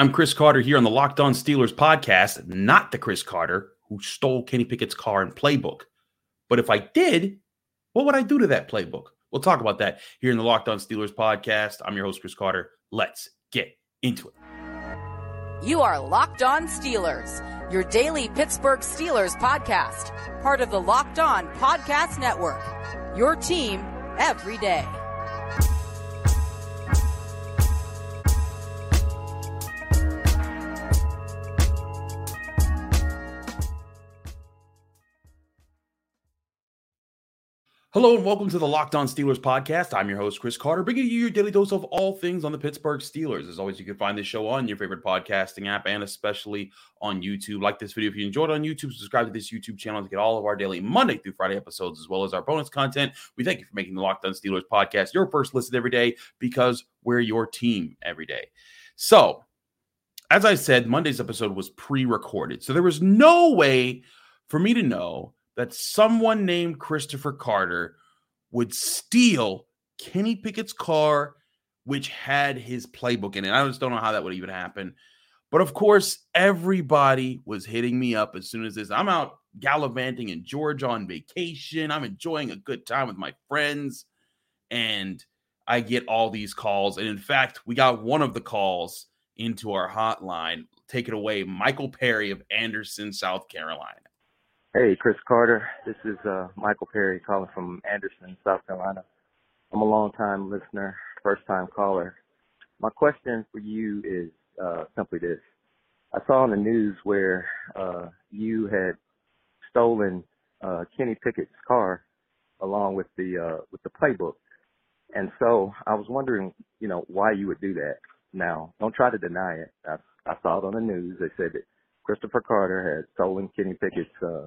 I'm Chris Carter here on the Locked On Steelers podcast, not the Chris Carter who stole Kenny Pickett's car and playbook. But if I did, what would I do to that playbook? We'll talk about that here in the Locked On Steelers podcast. I'm your host, Chris Carter. Let's get into it. You are Locked On Steelers, your daily Pittsburgh Steelers podcast, part of the Locked On Podcast Network. Your team every day. Hello and welcome to the Locked On Steelers podcast. I'm your host, Chris Carter, bringing you your daily dose of all things on the Pittsburgh Steelers. As always, you can find this show on your favorite podcasting app and especially on YouTube. Like this video if you enjoyed on YouTube, subscribe to this YouTube channel to get all of our daily Monday through Friday episodes as well as our bonus content. We thank you for making the Locked On Steelers podcast your first listen every day because we're your team every day. So, as I said, Monday's episode was pre recorded. So there was no way for me to know that someone named Christopher Carter would steal Kenny Pickett's car, which had his playbook in it. I just don't know how that would even happen. But of course, everybody was hitting me up as soon as this. I'm out gallivanting in Georgia on vacation. I'm enjoying a good time with my friends. And I get all these calls. And in fact, we got one of the calls into our hotline. Take it away, Michael Perry of Anderson, South Carolina. Hey, Chris Carter. This is uh, Michael Perry calling from Anderson, South Carolina. I'm a long-time listener, first-time caller. My question for you is uh, simply this: I saw in the news where uh, you had stolen uh, Kenny Pickett's car along with the uh, with the playbook, and so I was wondering, you know, why you would do that. Now, don't try to deny it. I, I saw it on the news. They said that Christopher Carter had stolen Kenny Pickett's uh,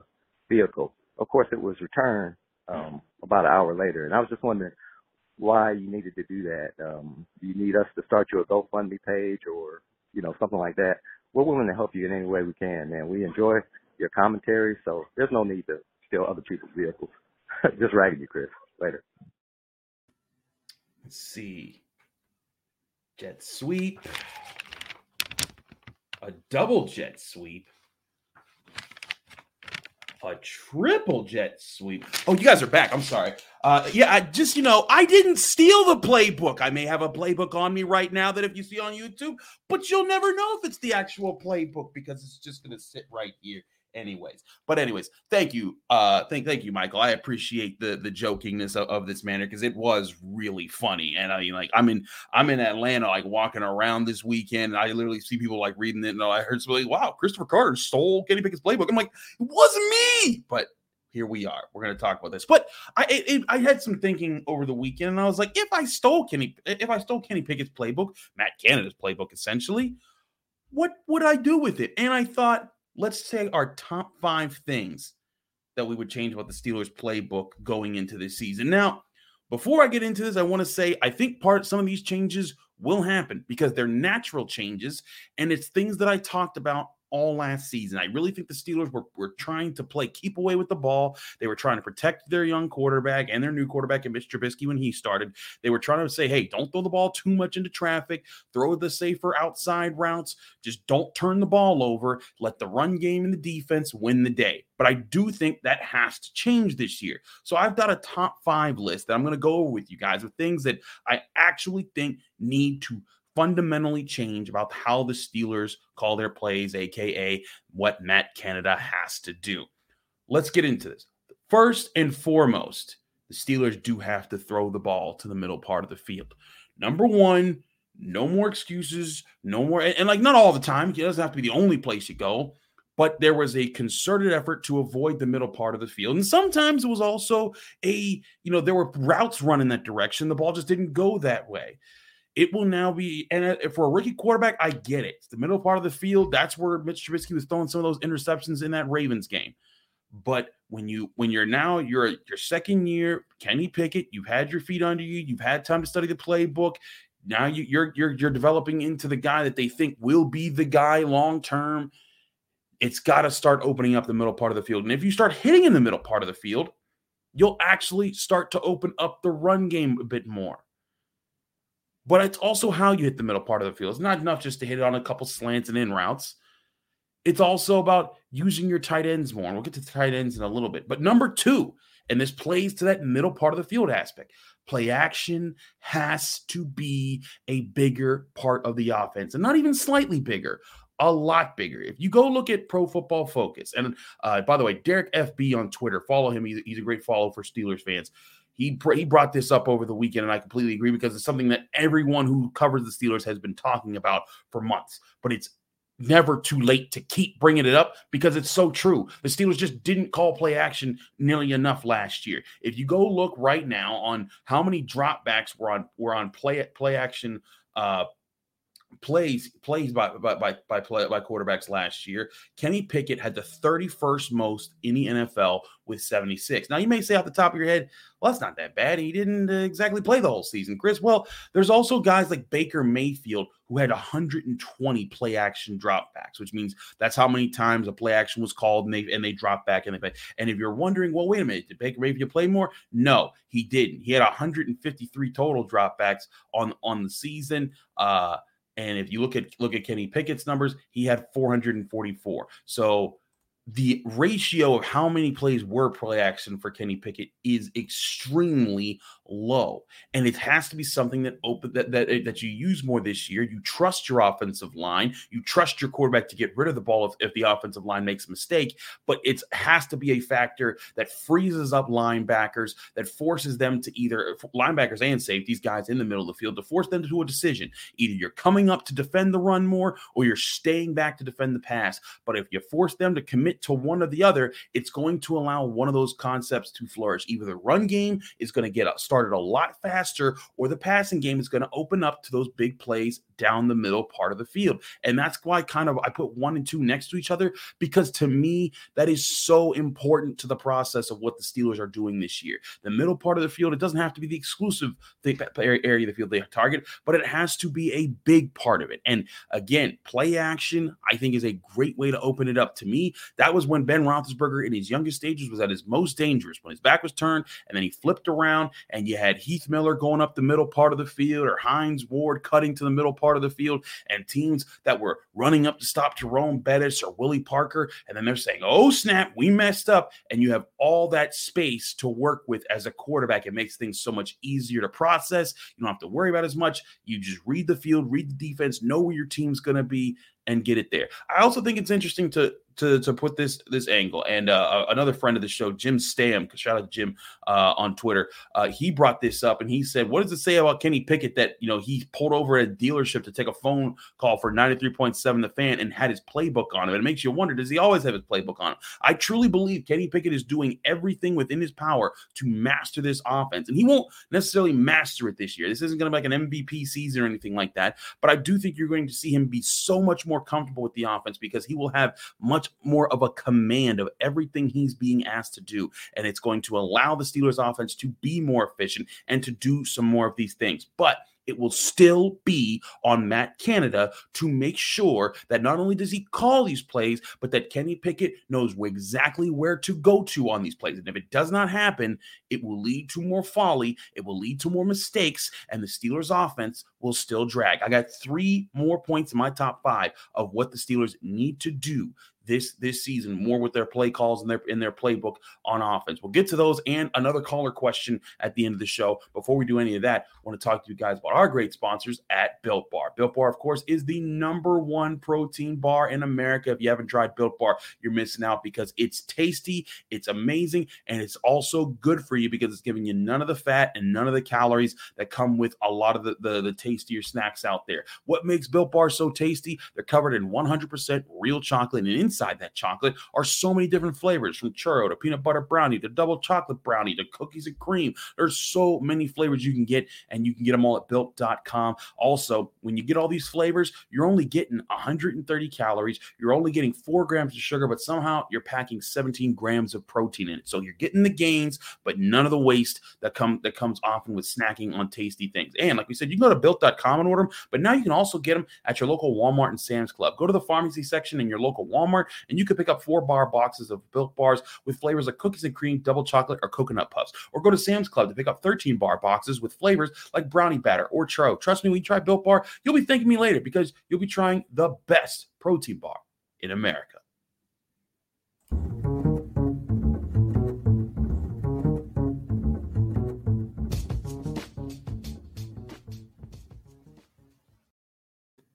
vehicle. Of course, it was returned um, about an hour later, and I was just wondering why you needed to do that. Um, do you need us to start you a GoFundMe page or you know something like that? We're willing to help you in any way we can, man. We enjoy your commentary, so there's no need to steal other people's vehicles. just ragging you, Chris. Later. Let's see. Jet sweep. A double jet sweep a triple jet sweep. Oh, you guys are back. I'm sorry. Uh, yeah, I just, you know, I didn't steal the playbook. I may have a playbook on me right now that if you see on YouTube, but you'll never know if it's the actual playbook because it's just going to sit right here anyways. But anyways, thank you. Uh thank thank you, Michael. I appreciate the the jokingness of, of this manner because it was really funny. And I mean, like I'm in I'm in Atlanta, like walking around this weekend, and I literally see people like reading it, and I heard somebody, wow, Christopher Carter stole Kenny Pickett's playbook. I'm like, it wasn't me, but here we are. We're going to talk about this. But I it, I had some thinking over the weekend, and I was like, if I stole Kenny, if I stole Kenny Pickett's playbook, Matt Canada's playbook, essentially, what would I do with it? And I thought, let's say our top five things that we would change about the Steelers playbook going into this season. Now, before I get into this, I want to say I think part some of these changes will happen because they're natural changes and it's things that I talked about all last season. I really think the Steelers were, were trying to play keep away with the ball. They were trying to protect their young quarterback and their new quarterback, and Mitch Trubisky when he started. They were trying to say, hey, don't throw the ball too much into traffic, throw the safer outside routes, just don't turn the ball over, let the run game and the defense win the day. But I do think that has to change this year. So I've got a top five list that I'm going to go over with you guys with things that I actually think need to fundamentally change about how the Steelers call their plays, aka what Matt Canada has to do. Let's get into this. First and foremost, the Steelers do have to throw the ball to the middle part of the field. Number one, no more excuses, no more, and, like not all the time, it doesn't have to be the only place you go, but there was a concerted effort to avoid the middle part of the field. And sometimes it was also a, you know, there were routes run in that direction. The ball just didn't go that way. It will now be, and uh, for a rookie quarterback, I get it. It's the middle part of the field. That's where Mitch Trubisky was throwing some of those interceptions in that Ravens game. But when you when you're now you're your second year, Kenny Pickett, you've had your feet under you, you've had time to study the playbook. Now you, you're you're you're developing into the guy that they think will be the guy long term. It's got to start opening up the middle part of the field, and if you start hitting in the middle part of the field, you'll actually start to open up the run game a bit more. But it's also how you hit the middle part of the field. It's not enough just to hit it on a couple slants and in routes. It's also about using your tight ends more. And we'll get to tight ends in a little bit. But number two, and this plays to that middle part of the field aspect. Play action has to be a bigger part of the offense, and not even slightly bigger, a lot bigger. If you go look at Pro Football Focus, and uh, by the way, Derek FB on Twitter, follow him. He's, he's a great follow for Steelers fans. He, he brought this up over the weekend, and I completely agree because it's something that everyone who covers the Steelers has been talking about for months. But it's never too late to keep bringing it up because it's so true. The Steelers just didn't call play action nearly enough last year. If you go look right now on how many dropbacks were on were on play play action uh plays plays by by by by, play, by quarterbacks last year. Kenny Pickett had the 31st most in the NFL with 76. Now you may say off the top of your head, well, that's not that bad. He didn't uh, exactly play the whole season, Chris. Well, there's also guys like Baker Mayfield who had 120 play action dropbacks, which means that's how many times a play action was called and they and they dropped back and they play. And if you're wondering, well, wait a minute, did Baker Mayfield play more? No, he didn't. He had 153 total dropbacks on on the season. Uh and if you look at look at Kenny Pickett's numbers, he had 444. So the ratio of how many plays were play action for Kenny Pickett is extremely low, and it has to be something that open that that that you use more this year. You trust your offensive line, you trust your quarterback to get rid of the ball if, if the offensive line makes a mistake, but it has to be a factor that freezes up linebackers, that forces them to either linebackers and safeties, guys in the middle of the field, to force them to a decision. Either you're coming up to defend the run more, or you're staying back to defend the pass. But if you force them to commit commit to one or the other, it's going to allow one of those concepts to flourish. Either the run game is going to get uh, started a lot faster, or the passing game is going to open up to those big plays down the middle part of the field. And that's why kind of I put one and two next to each other because to me, that is so important to the process of what the Steelers are doing this year. The middle part of the field, it doesn't have to be the exclusive area of the field they target, but it has to be a big part of it. And again, play action, I think, is a great way to open it up. To me, that was when Ben Roethlisberger in his youngest stages was at his most dangerous, when his back was turned and then he flipped around and you had Heath Miller going up the middle part of the field or Hines Ward cutting to the middle part of the field and teams that were running up to stop Jerome Bettis or Willie Parker. And then they're saying, oh, snap, we messed up. And you have all that space to work with as a quarterback. It makes things so much easier to process. You don't have to worry about as much. You just read the field, read the defense, know where your team's going to be, and get it there. I also think it's interesting to to to put this this angle. And uh, another friend of the show, Jim Stam, shout out to Jim uh, on Twitter. Uh, he brought this up and he said, "What does it say about Kenny Pickett that you know he pulled over at a dealership to take a phone call for ninety three point seven the fan and had his playbook on him? And it makes you wonder, does he always have his playbook on him? I truly believe Kenny Pickett is doing everything within his power to master this offense, and he won't necessarily master it this year. This isn't going to be like an MVP season or anything like that. But I do think you're going to see him be so much more comfortable with the offense because he will have much much more of a command of everything he's being asked to do. And it's going to allow the Steelers offense to be more efficient and to do some more of these things. But it will still be on Matt Canada to make sure that not only does he call these plays, but that Kenny Pickett knows exactly where to go to on these plays. And if it does not happen, it will lead to more folly, it will lead to more mistakes, and the Steelers' offense will still drag. I got three more points in my top five of what the Steelers need to do this this season more with their play calls and their in their playbook on offense. We'll get to those and another caller question at the end of the show. Before we do any of that, I want to talk to you guys about our great sponsors at Built Bar. Built Bar, of course, is the number one protein bar in America. If you haven't tried Built Bar, you're missing out because it's tasty, it's amazing, and it's also good for you because it's giving you none of the fat and none of the calories that come with a lot of the, the, the tastier snacks out there. What makes Built Bar so tasty? They're covered in 100% real chocolate and in inside that chocolate are so many different flavors from churro to peanut butter brownie to double chocolate brownie to cookies and cream. There's so many flavors you can get, and you can get them all at built.com. Also, when you get all these flavors, you're only getting 130 calories, you're only getting four grams of sugar, but somehow you're packing 17 grams of protein in it. So you're getting the gains, but none of the waste that come that comes often with snacking on tasty things. And like we said, you can go to built.com and order them, but now you can also get them at your local Walmart and Sam's Club. Go to the pharmacy section in your local Walmart Walmart, and you can pick up four bar boxes of Built Bars with flavors like cookies and cream, double chocolate, or coconut puffs. Or go to Sam's Club to pick up 13 bar boxes with flavors like brownie batter or churro. Trust me, when you try Built Bar, you'll be thanking me later because you'll be trying the best protein bar in America.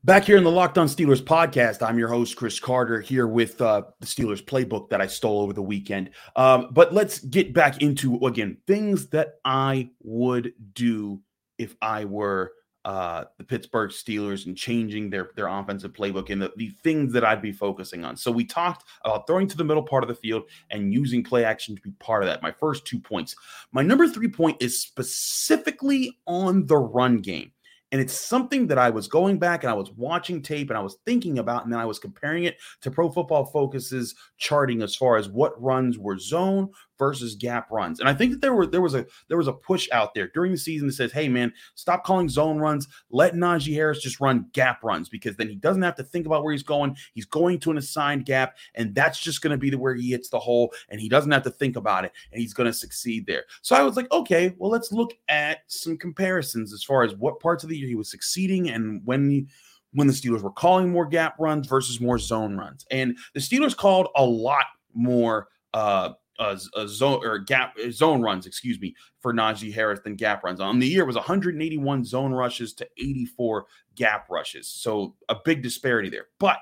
Back here in the Locked On Steelers podcast, I'm your host, Chris Carter, here with uh, the Steelers playbook that I stole over the weekend. Um, but let's get back into, again, things that I would do if I were uh, the Pittsburgh Steelers and changing their, their offensive playbook and the, the things that I'd be focusing on. So we talked about throwing to the middle part of the field and using play action to be part of that. My first two points. My number three point is specifically on the run game. And it's something that I was going back and I was watching tape and I was thinking about, and then I was comparing it to Pro Football Focus's charting as far as what runs were zone versus gap runs. And I think that there were there was a there was a push out there during the season that says, "Hey man, stop calling zone runs. Let Najee Harris just run gap runs because then he doesn't have to think about where he's going. He's going to an assigned gap, and that's just going to be the where he hits the hole, and he doesn't have to think about it, and he's going to succeed there." So I was like, "Okay, well let's look at some comparisons as far as what parts of the year he was succeeding and when." He, when the Steelers were calling more gap runs versus more zone runs. And the Steelers called a lot more uh, uh, zone or gap uh, zone runs, excuse me, for Najee Harris than gap runs. On the year was 181 zone rushes to 84 gap rushes. So a big disparity there. But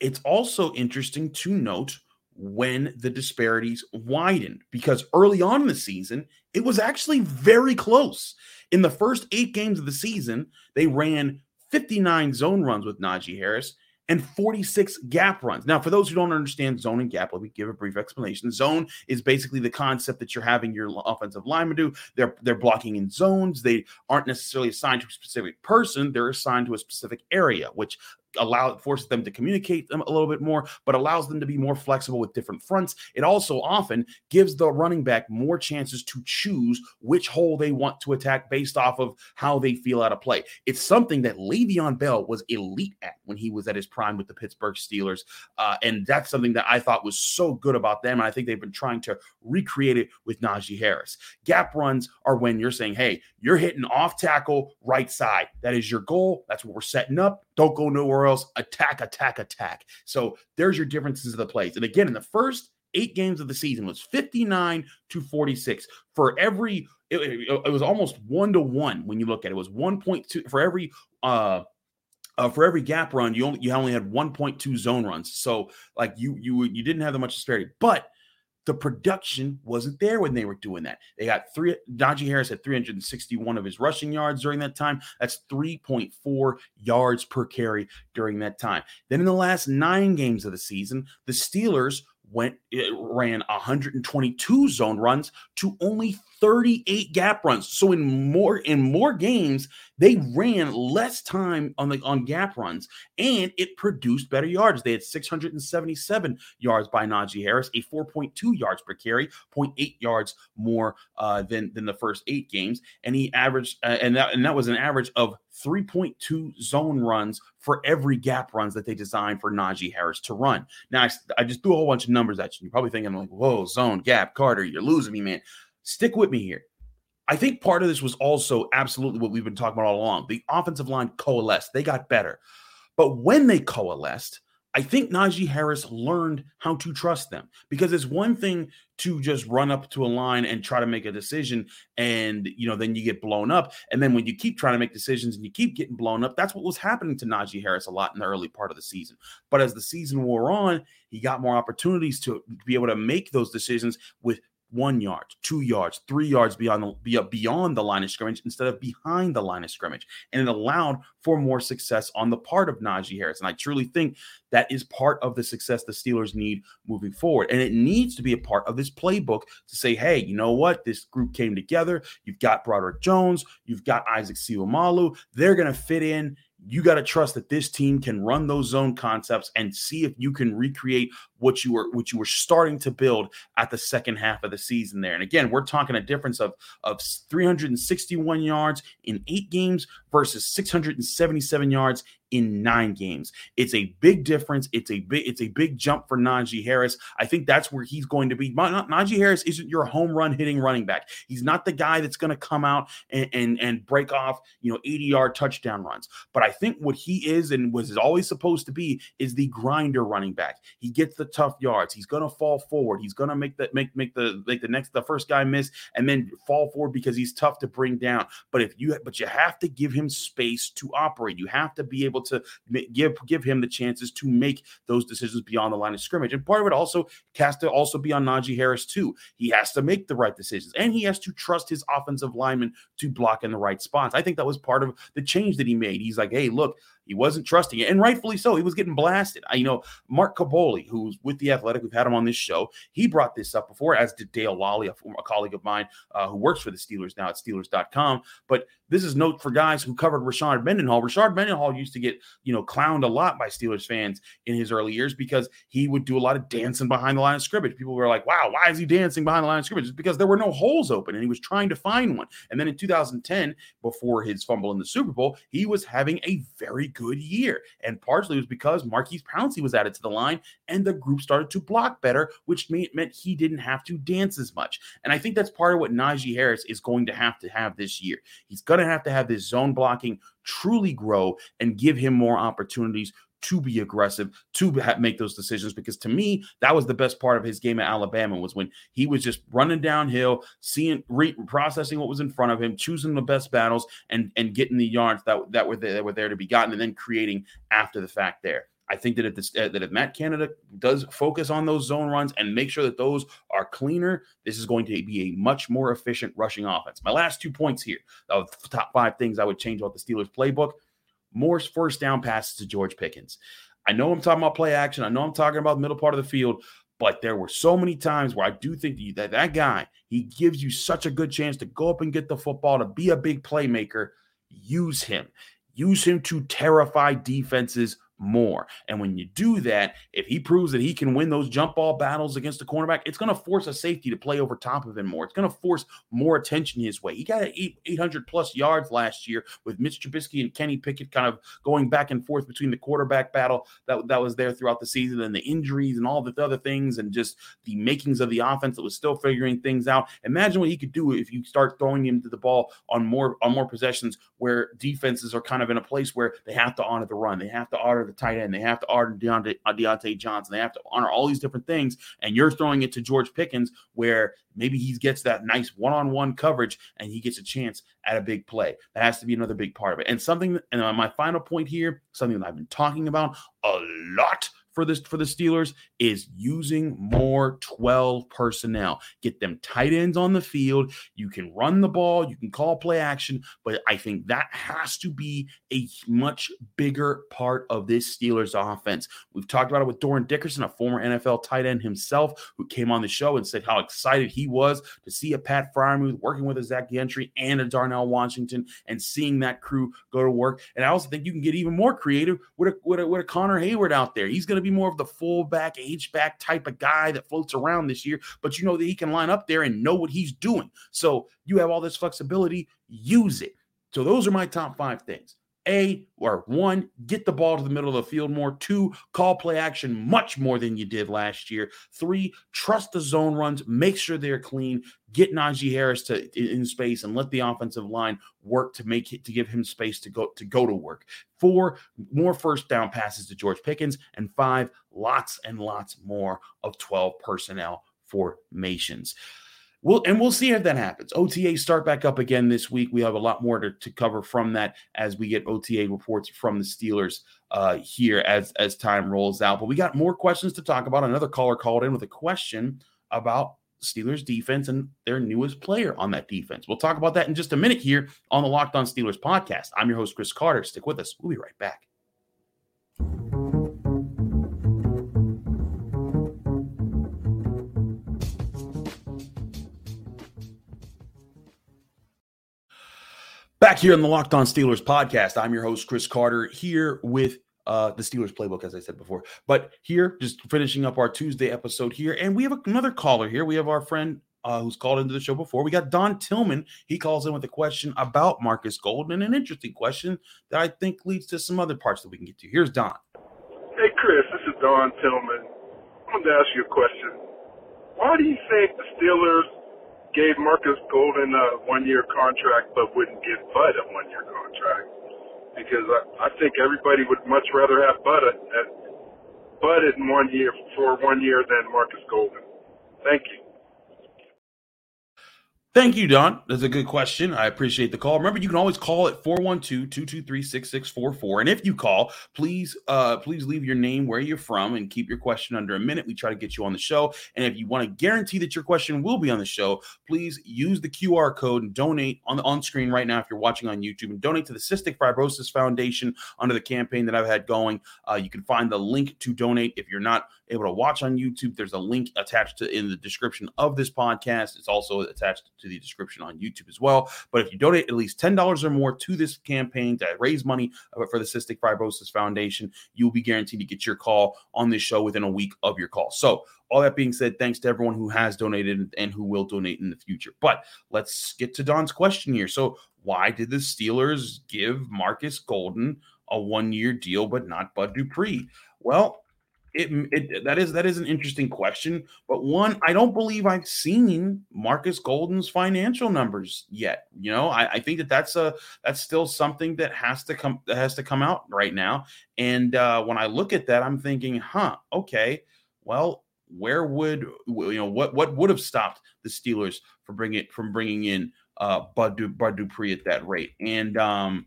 it's also interesting to note when the disparities widened because early on in the season, it was actually very close. In the first eight games of the season, they ran 59 zone runs with Najee Harris and 46 gap runs. Now, for those who don't understand zone and gap, let me give a brief explanation. Zone is basically the concept that you're having your offensive lineman do. They're they're blocking in zones. They aren't necessarily assigned to a specific person. They're assigned to a specific area, which allow forces them to communicate them a little bit more, but allows them to be more flexible with different fronts. It also often gives the running back more chances to choose which hole they want to attack based off of how they feel out of play. It's something that Le'Veon Bell was elite at when he was at his prime with the Pittsburgh Steelers, uh, and that's something that I thought was so good about them. And I think they've been trying to recreate it with Najee Harris. Gap runs are when you're saying, "Hey, you're hitting off tackle right side. That is your goal. That's what we're setting up. Don't go nowhere else. Attack, attack, attack. So there's your differences of the plays. And again, in the first eight games of the season was 59 to 46 for every it, it, it was almost one to one when you look at it. It was 1.2 for every uh uh, for every gap run, you only you only had 1.2 zone runs. So like you you you didn't have that much disparity. But the production wasn't there when they were doing that. They got three. Najee Harris had 361 of his rushing yards during that time. That's 3.4 yards per carry during that time. Then in the last nine games of the season, the Steelers went it ran 122 zone runs to only 38 gap runs. So in more in more games, they ran less time on the on gap runs, and it produced better yards. They had 677 yards by Najee Harris, a 4.2 yards per carry, 0.8 yards more uh, than than the first eight games, and he averaged uh, and that and that was an average of 3.2 zone runs for every gap runs that they designed for Najee Harris to run. Now I, I just threw a whole bunch of numbers at you. You're probably thinking like, "Whoa, zone gap, Carter, you're losing me, man." Stick with me here. I think part of this was also absolutely what we've been talking about all along. The offensive line coalesced, they got better. But when they coalesced, I think Najee Harris learned how to trust them because it's one thing to just run up to a line and try to make a decision and you know then you get blown up. And then when you keep trying to make decisions and you keep getting blown up that's what was happening to Najee Harris a lot in the early part of the season. But as the season wore on he got more opportunities to be able to make those decisions with one yard, two yards, three yards beyond the beyond the line of scrimmage instead of behind the line of scrimmage, and it allowed for more success on the part of Najee Harris. And I truly think that is part of the success the Steelers need moving forward, and it needs to be a part of this playbook to say, hey, you know what, this group came together. You've got Broderick Jones, you've got Isaac Seumalo. They're going to fit in you got to trust that this team can run those zone concepts and see if you can recreate what you were what you were starting to build at the second half of the season there. And again, we're talking a difference of of 361 yards in 8 games versus 677 yards in nine games. It's a big difference. It's a big it's a big jump for Najee Harris. I think that's where he's going to be. Najee Harris isn't your home run hitting running back. He's not the guy that's going to come out and, and and break off you know 80 yard touchdown runs. But I think what he is and was always supposed to be is the grinder running back. He gets the tough yards. He's to fall forward. He's to make the make make the make the next the first guy miss and then fall forward because he's tough to bring down. But if you but you have to give him space to operate. You have to be able able to give give him the chances to make those decisions beyond the line of scrimmage. And part of it also has to also be on Najee Harris too. He has to make the right decisions, and he has to trust his offensive lineman to block in the right spots. I think that was part of the change that he made. He's like, hey, look, he wasn't trusting it, and rightfully so. He was getting blasted. I, you know, Mark Kaboly, who's with the Athletic, we've had him on this show. He brought this up before, as did Dale Lolley, a, a colleague of mine uh, who works for the Steelers now at Steelers.com. But this is note for guys who covered Rashard Mendenhall. Rashard Mendenhall used to get, you know, clowned a lot by Steelers fans in his early years because he would do a lot of dancing behind the line of scrimmage. People were like, "Wow, why is he dancing behind the line of scrimmage?" It's because there were no holes open, and he was trying to find one. And then in 2010, before his fumble in the Super Bowl, he was having a very good year. And partially it was because Maurkice Pouncey was added to the line and the group started to block better, which meant he didn't have to dance as much. And I think that's part of what Najee Harris is going to have to have this year. He's going to have to have this zone blocking truly grow and give him more opportunities to be aggressive, to make those decisions. Because to me, that was the best part of his game at Alabama was when he was just running downhill, seeing, re- processing what was in front of him, choosing the best battles, and and getting the yards that that were there, that were there to be gotten, and then creating after the fact there. I think that if this, uh, that if Matt Canada does focus on those zone runs and make sure that those are cleaner, this is going to be a much more efficient rushing offense. My last two points here of the top five things I would change about the Steelers playbook more first down passes to George Pickens. I know I'm talking about play action. I know I'm talking about the middle part of the field, but there were so many times where I do think that that guy, he gives you such a good chance to go up and get the football, to be a big playmaker. Use him. Use him to terrify defenses more. And when you do that, if he proves that he can win those jump ball battles against the cornerback, it's going to force a safety to play over top of him more. It's going to force more attention his way. He got 800 plus yards last year with Mitch Trubisky and Kenny Pickett kind of going back and forth between the quarterback battle that, that was there throughout the season and the injuries and all the other things and just the makings of the offense that was still figuring things out. Imagine what he could do if you start throwing him to the ball on more on more possessions where defenses are kind of in a place where they have to honor the run. They have to honor the the tight end. They have to honor Diontae, uh, Diontae Johnson. They have to honor all these different things. And you're throwing it to George Pickens, where maybe he gets that nice one on one coverage and he gets a chance at a big play. That has to be another big part of it. And something, and my final point here, something that I've been talking about a lot for this for the Steelers is using more 12 personnel. Get them tight ends on the field. You can run the ball, you can call play action, but I think that has to be a much bigger part of this Steelers offense. We've talked about it with Dorin Dickerson, a former NFL tight end himself, who came on the show and said how excited he was to see a Pat Freiermuth working with a Zach Gentry and a Darnell Washington and seeing that crew go to work. And I also think you can get even more creative with a, with a, with a Connor Heyward out there. He's going to to be more of the fullback, H back type of guy that floats around this year, but you know that he can line up there and know what he's doing. So you have all this flexibility, use it. So those are my top five things. A or one, get the ball to the middle of the field more. Two, call play action much more than you did last year. Three, trust the zone runs, make sure they're clean. Get Najee Harris to in space and let the offensive line work to make it to give him space to go to go to work. Four, more first down passes to George Pickens, and five, lots and lots more of 12 personnel formations. We'll, and we'll see if that happens. OTA start back up again this week. We have a lot more to, to cover from that as we get OTA reports from the Steelers uh, here as as time rolls out. But we got more questions to talk about. Another caller called in with a question about Steelers defense and their newest player on that defense. We'll talk about that in just a minute here on the Locked On Steelers podcast. I'm your host Chris Carter. Stick with us. We'll be right back. Back here on the Locked On Steelers podcast, I'm your host, Chris Carter, here with uh, the Steelers playbook, as I said before. But here, just finishing up our Tuesday episode here, and we have another caller here. We have our friend uh, who's called into the show before. We got Don Tillman. He calls in with a question about Markus Golden, an interesting question that I think leads to some other parts that we can get to. Here's Don. Hey, Chris, this is Don Tillman. I wanted to ask you a question. Why do you think the Steelers gave Markus Golden a one-year contract but wouldn't give Bud a one-year contract? Because I, I think everybody would much rather have Bud at, at Bud in one year for one year than Markus Golden. Thank you. Thank you, Don. That's a good question. I appreciate the call. Remember, you can always call at 412-223-6644. And if you call, please uh please leave your name, where you're from, and keep your question under a minute. We try to get you on the show. And if you want to guarantee that your question will be on the show, please use the QR code and donate on the on screen right now if you're watching on YouTube and donate to the Cystic Fibrosis Foundation under the campaign that I've had going. Uh, you can find the link to donate if you're not able to watch on YouTube. There's a link attached to in the description of this podcast. It's also attached to the description on YouTube as well. But if you donate at least $10 or more to this campaign to raise money uh, for the Cystic Fibrosis Foundation, you'll be guaranteed to get your call on this show within a week of your call. So, all that being said, thanks to everyone who has donated and who will donate in the future. But let's get to Don's question here. So, why did the Steelers give Markus Golden a one year deal, but not Bud Dupree? Well, it, it that is that is an interesting question, but one I don't believe I've seen Markus Golden's financial numbers yet. You know, I, I think that that's a that's still something that has to come that has to come out right now. And uh, when I look at that, I'm thinking, huh, okay, well, where would you know what what would have stopped the Steelers from bringing from bringing in uh, Bud, du, Bud Dupree at that rate? And um,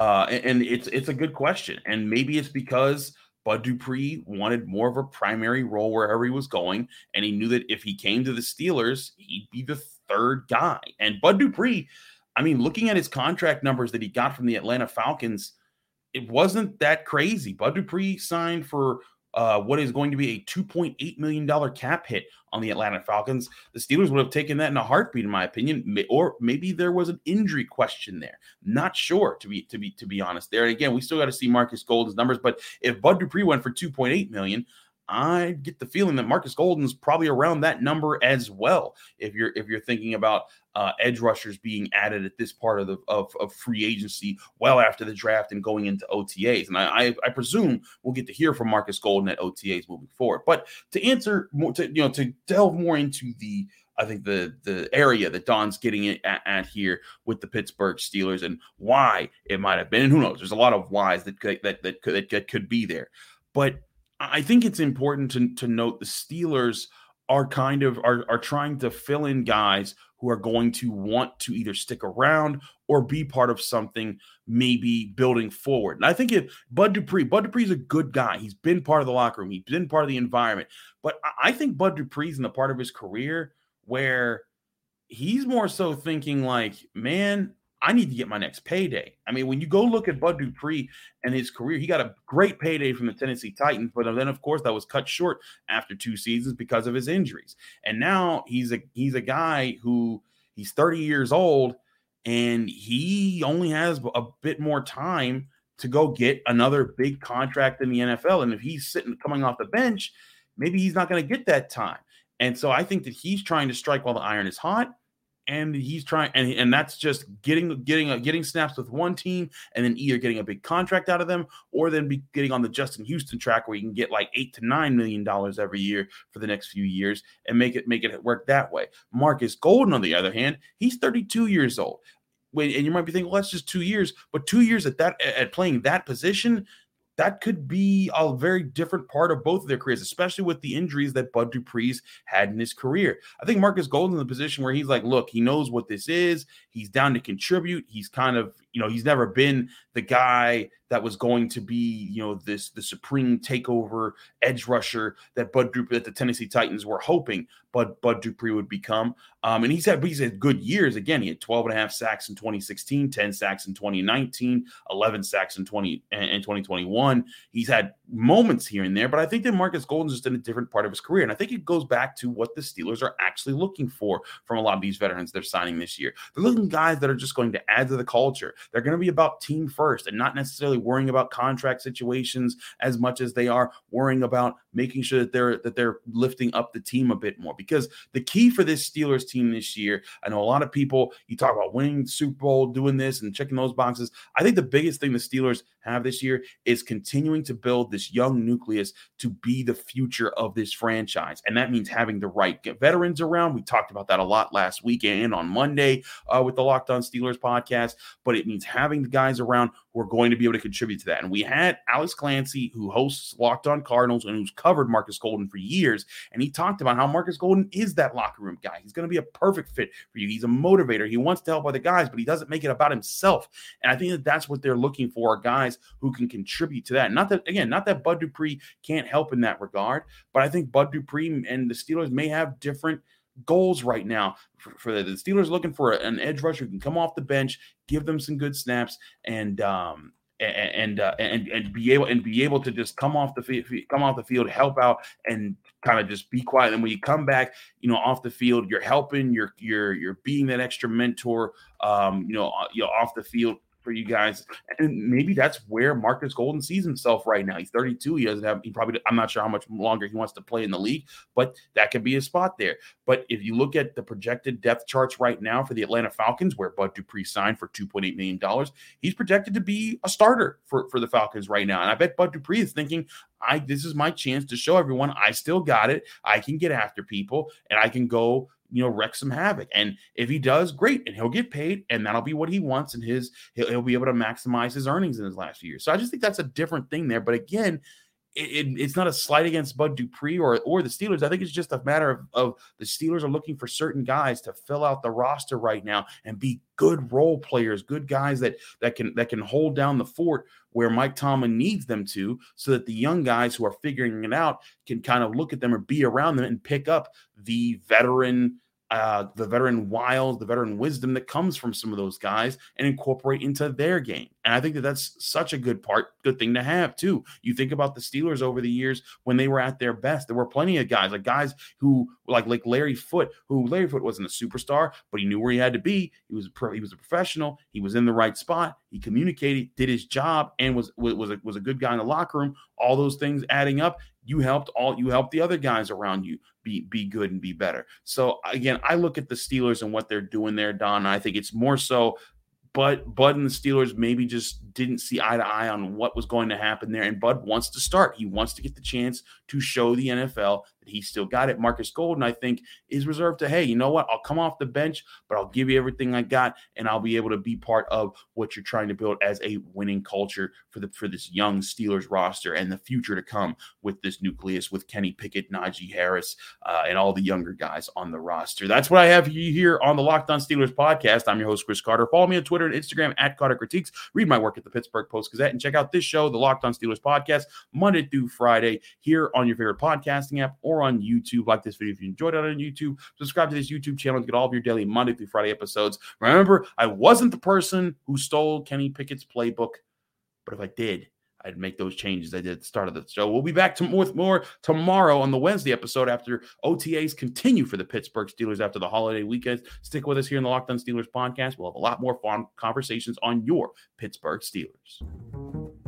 uh, and, and it's it's a good question, and maybe it's because Bud Dupree wanted more of a primary role wherever he was going, and he knew that if he came to the Steelers, he'd be the third guy. And Bud Dupree, I mean, looking at his contract numbers that he got from the Atlanta Falcons, it wasn't that crazy. Bud Dupree signed for uh, what is going to be a $2.8 million cap hit on the Atlanta Falcons. The Steelers would have taken that in a heartbeat, in my opinion. Or maybe there was an injury question there. Not sure, to be to be to be honest. There and again, we still got to see Markus Golden's numbers. But if Bud Dupree went for 2.8 million, I get the feeling that Markus Golden's probably around that number as well. If you're if you're thinking about uh, edge rushers being added at this part of the of, of, free agency, well after the draft and going into OTAs, and I, I, I presume we'll get to hear from Markus Golden at OTAs moving forward. But to answer more, to you know, to delve more into the I think the the area that Don's getting at, at, here with the Pittsburgh Steelers and why it might have been. And who knows? There's a lot of whys that that that could, that could be there. But I think it's important to, to note the Steelers are kind of are, are trying to fill in guys who are going to want to either stick around or be part of something maybe building forward. And I think if Bud Dupree, Bud Dupree's a good guy. He's been part of the locker room. He's been part of the environment. But I think Bud Dupree's in the part of his career where he's more so thinking like, man, I need to get my next payday. I mean, when you go look at Bud Dupree and his career, he got a great payday from the Tennessee Titans, but then of course that was cut short after two seasons because of his injuries. And now he's a he's a guy who he's 30 years old and he only has a bit more time to go get another big contract in the NFL. And if he's sitting coming off the bench, maybe he's not going to get that time. And so I think that he's trying to strike while the iron is hot and he's trying and, and that's just getting getting uh, getting snaps with one team and then either getting a big contract out of them or then be getting on the Justin Houston track where you can get like 8 to 9 million dollars every year for the next few years and make it make it work that way. Markus Golden on the other hand, he's 32 years old. and you might be thinking, well, that's just two years, but two years at that at playing that position, that could be a very different part of both of their careers, especially with the injuries that Bud Dupree's had in his career. I think Markus Golden's in the position where he's like, look, he knows what this is. He's down to contribute. He's kind of, you know, he's never been the guy that was going to be, you know, this the supreme takeover edge rusher that Bud Dupree, that the Tennessee Titans were hoping Bud Bud Dupree would become. Um, and he's had he's had good years. Again, he had 12 and a half sacks in 2016, 10 sacks in 2019, 11 sacks in 20 in 2021. He's had moments here and there, but I think that Markus Golden's just in a different part of his career. And I think it goes back to what the Steelers are actually looking for from a lot of these veterans they're signing this year. They're looking guys that are just going to add to the culture. They're going to be about team first and not necessarily worrying about contract situations as much as they are worrying about making sure that they're that they're lifting up the team a bit more. Because the key for this Steelers team this year, I know a lot of people you talk about winning Super Bowl, doing this and checking those boxes. I think the biggest thing the Steelers have this year is continuing to build this young nucleus to be the future of this franchise. And that means having the right veterans around. We talked about that a lot last week and on Monday uh, with the Locked On Steelers podcast, but it means having the guys around who are going to be able to contribute to that. And we had Alex Clancy, who hosts Locked On Cardinals and who's covered Markus Golden for years. And he talked about how Markus Golden is that locker room guy. He's going to be a perfect fit for you. He's a motivator. He wants to help other guys, but he doesn't make it about himself. And I think that that's what they're looking for guys who can contribute to that. Not that, again, not that Bud Dupree can't help in that regard, but I think Bud Dupree and the Steelers may have different goals right now for, for the, Steelers looking for an edge rusher who can come off the bench, give them some good snaps, and um, and uh, and and be able and be able to just come off the field, come off the field, help out, and kind of just be quiet. And when you come back, you know, off the field, you're helping, you're you're you're being that extra mentor, um, you know, you know, off the field for you guys. And maybe that's where Markus Golden sees himself right now. He's 32. He doesn't have, he probably, I'm not sure how much longer he wants to play in the league, but that could be a spot there. But if you look at the projected depth charts right now for the Atlanta Falcons, where Bud Dupree signed for $2.8 million, he's projected to be a starter for, for the Falcons right now. And I bet Bud Dupree is thinking, I this is my chance to show everyone I still got it. I can get after people and I can go you know, wreck some havoc. And if he does, great, and he'll get paid, and that'll be what he wants, and his he'll, he'll be able to maximize his earnings in his last few years. So I just think that's a different thing there. But again, it, it, it's not a slight against Bud Dupree or or the Steelers. I think it's just a matter of, of the Steelers are looking for certain guys to fill out the roster right now and be good role players, good guys that that can that can hold down the fort where Mike Tomlin needs them to, so that the young guys who are figuring it out can kind of look at them or be around them and pick up the veteran uh, the veteran wiles, the veteran wisdom that comes from some of those guys and incorporate into their game. And I think that that's such a good part, good thing to have too. You think about the Steelers over the years when they were at their best. There were plenty of guys, like guys who like like Larry Foote, who Larry Foote wasn't a superstar, but he knew where he had to be. He was a pro, he was a professional. He was in the right spot. He communicated, did his job, and was was a, was a good guy in the locker room. All those things adding up, you helped all you helped the other guys around you be be good and be better. So again, I look at the Steelers and what they're doing there, Don. I think it's more so but Bud and the Steelers maybe just didn't see eye to eye on what was going to happen there. And Bud wants to start. He wants to get the chance to show the NFL he still got it. Markus Golden, I think, is reserved to, hey, you know what? I'll come off the bench, but I'll give you everything I got, and I'll be able to be part of what you're trying to build as a winning culture for the for this young Steelers roster and the future to come with this nucleus with Kenny Pickett, Najee Harris, uh, and all the younger guys on the roster. That's what I have you here on the Locked On Steelers podcast. I'm your host, Chris Carter. Follow me on Twitter and Instagram at Carter Critiques. Read my work at the Pittsburgh Post Gazette and check out this show, the Locked On Steelers podcast, Monday through Friday here on your favorite podcasting app or on YouTube. Like this video if you enjoyed it on YouTube. Subscribe to this YouTube channel to get all of your daily Monday through Friday episodes. Remember, I wasn't the person who stole Kenny Pickett's playbook, but if I did, I'd make those changes I did at the start of the show. We'll be back to more, more tomorrow on the Wednesday episode after OTAs continue for the Pittsburgh Steelers after the holiday weekend. Stick with us here in the Locked On Steelers podcast. We'll have a lot more fun conversations on your Pittsburgh Steelers.